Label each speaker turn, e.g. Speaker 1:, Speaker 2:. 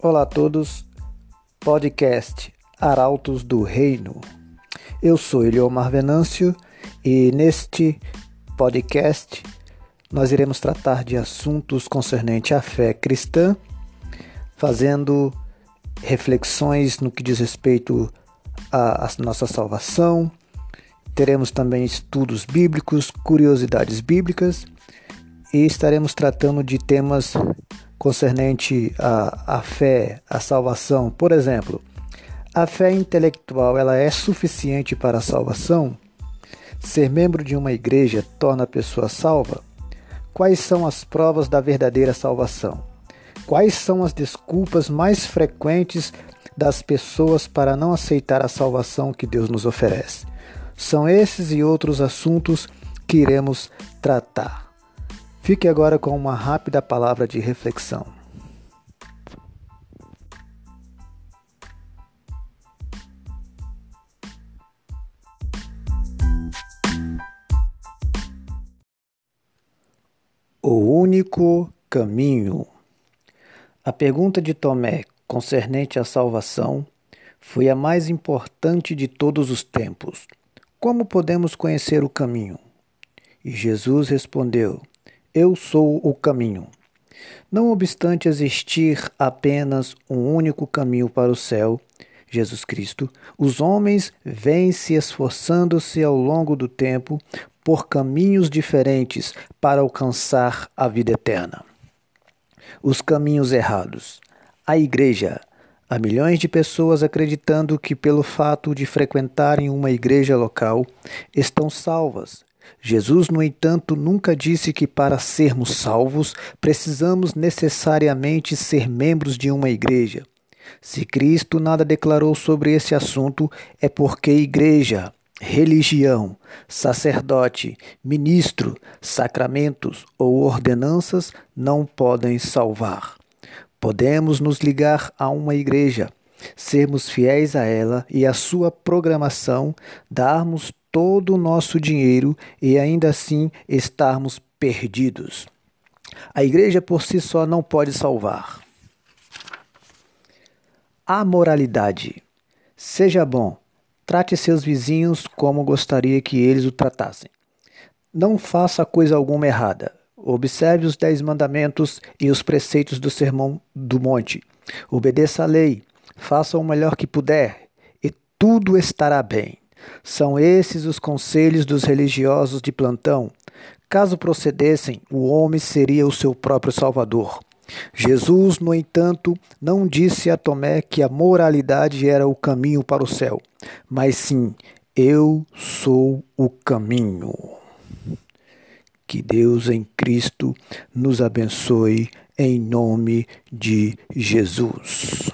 Speaker 1: Olá a todos, podcast Arautos do Reino. Eu sou Eliomar Venâncio e neste podcast nós iremos tratar de assuntos concernentes à fé cristã, fazendo reflexões no que diz respeito à nossa salvação. Teremos também estudos bíblicos, curiosidades bíblicas e estaremos tratando de temas concernente à, à fé, à salvação. Por exemplo, a fé intelectual ela é suficiente para a salvação? Ser membro de uma igreja torna a pessoa salva? Quais são as provas da verdadeira salvação? Quais são as desculpas mais frequentes das pessoas para não aceitar a salvação que Deus nos oferece? São esses e outros assuntos que iremos tratar. Fique agora com uma rápida palavra de reflexão. O único caminho. A pergunta de Tomé concernente à salvação foi a mais importante de todos os tempos. Como podemos conhecer o caminho? E Jesus respondeu: eu sou o caminho. Não obstante existir apenas um único caminho para o céu, Jesus Cristo, os homens vêm se esforçando-se ao longo do tempo por caminhos diferentes para alcançar a vida eterna. Os caminhos errados. A igreja. Há milhões de pessoas acreditando que, pelo fato de frequentarem uma igreja local, estão salvas Jesus, no entanto, nunca disse que para sermos salvos precisamos necessariamente ser membros de uma igreja. Se Cristo nada declarou sobre esse assunto, é porque igreja, religião, sacerdote, ministro, sacramentos ou ordenanças não podem salvar. Podemos nos ligar a uma igreja, sermos fiéis a ela e à sua programação, darmos todo o nosso dinheiro e ainda assim estarmos perdidos. A igreja por si só não pode salvar. A moralidade. Seja bom, trate seus vizinhos como gostaria que eles o tratassem. Não faça coisa alguma errada. Observe os dez mandamentos e os preceitos do Sermão do Monte. Obedeça a lei. Faça o melhor que puder e tudo estará bem. São esses os conselhos dos religiosos de plantão. Caso procedessem, o homem seria o seu próprio Salvador. Jesus, no entanto, não disse a Tomé que a moralidade era o caminho para o céu, mas sim, eu sou o caminho. Que Deus em Cristo nos abençoe em nome de Jesus.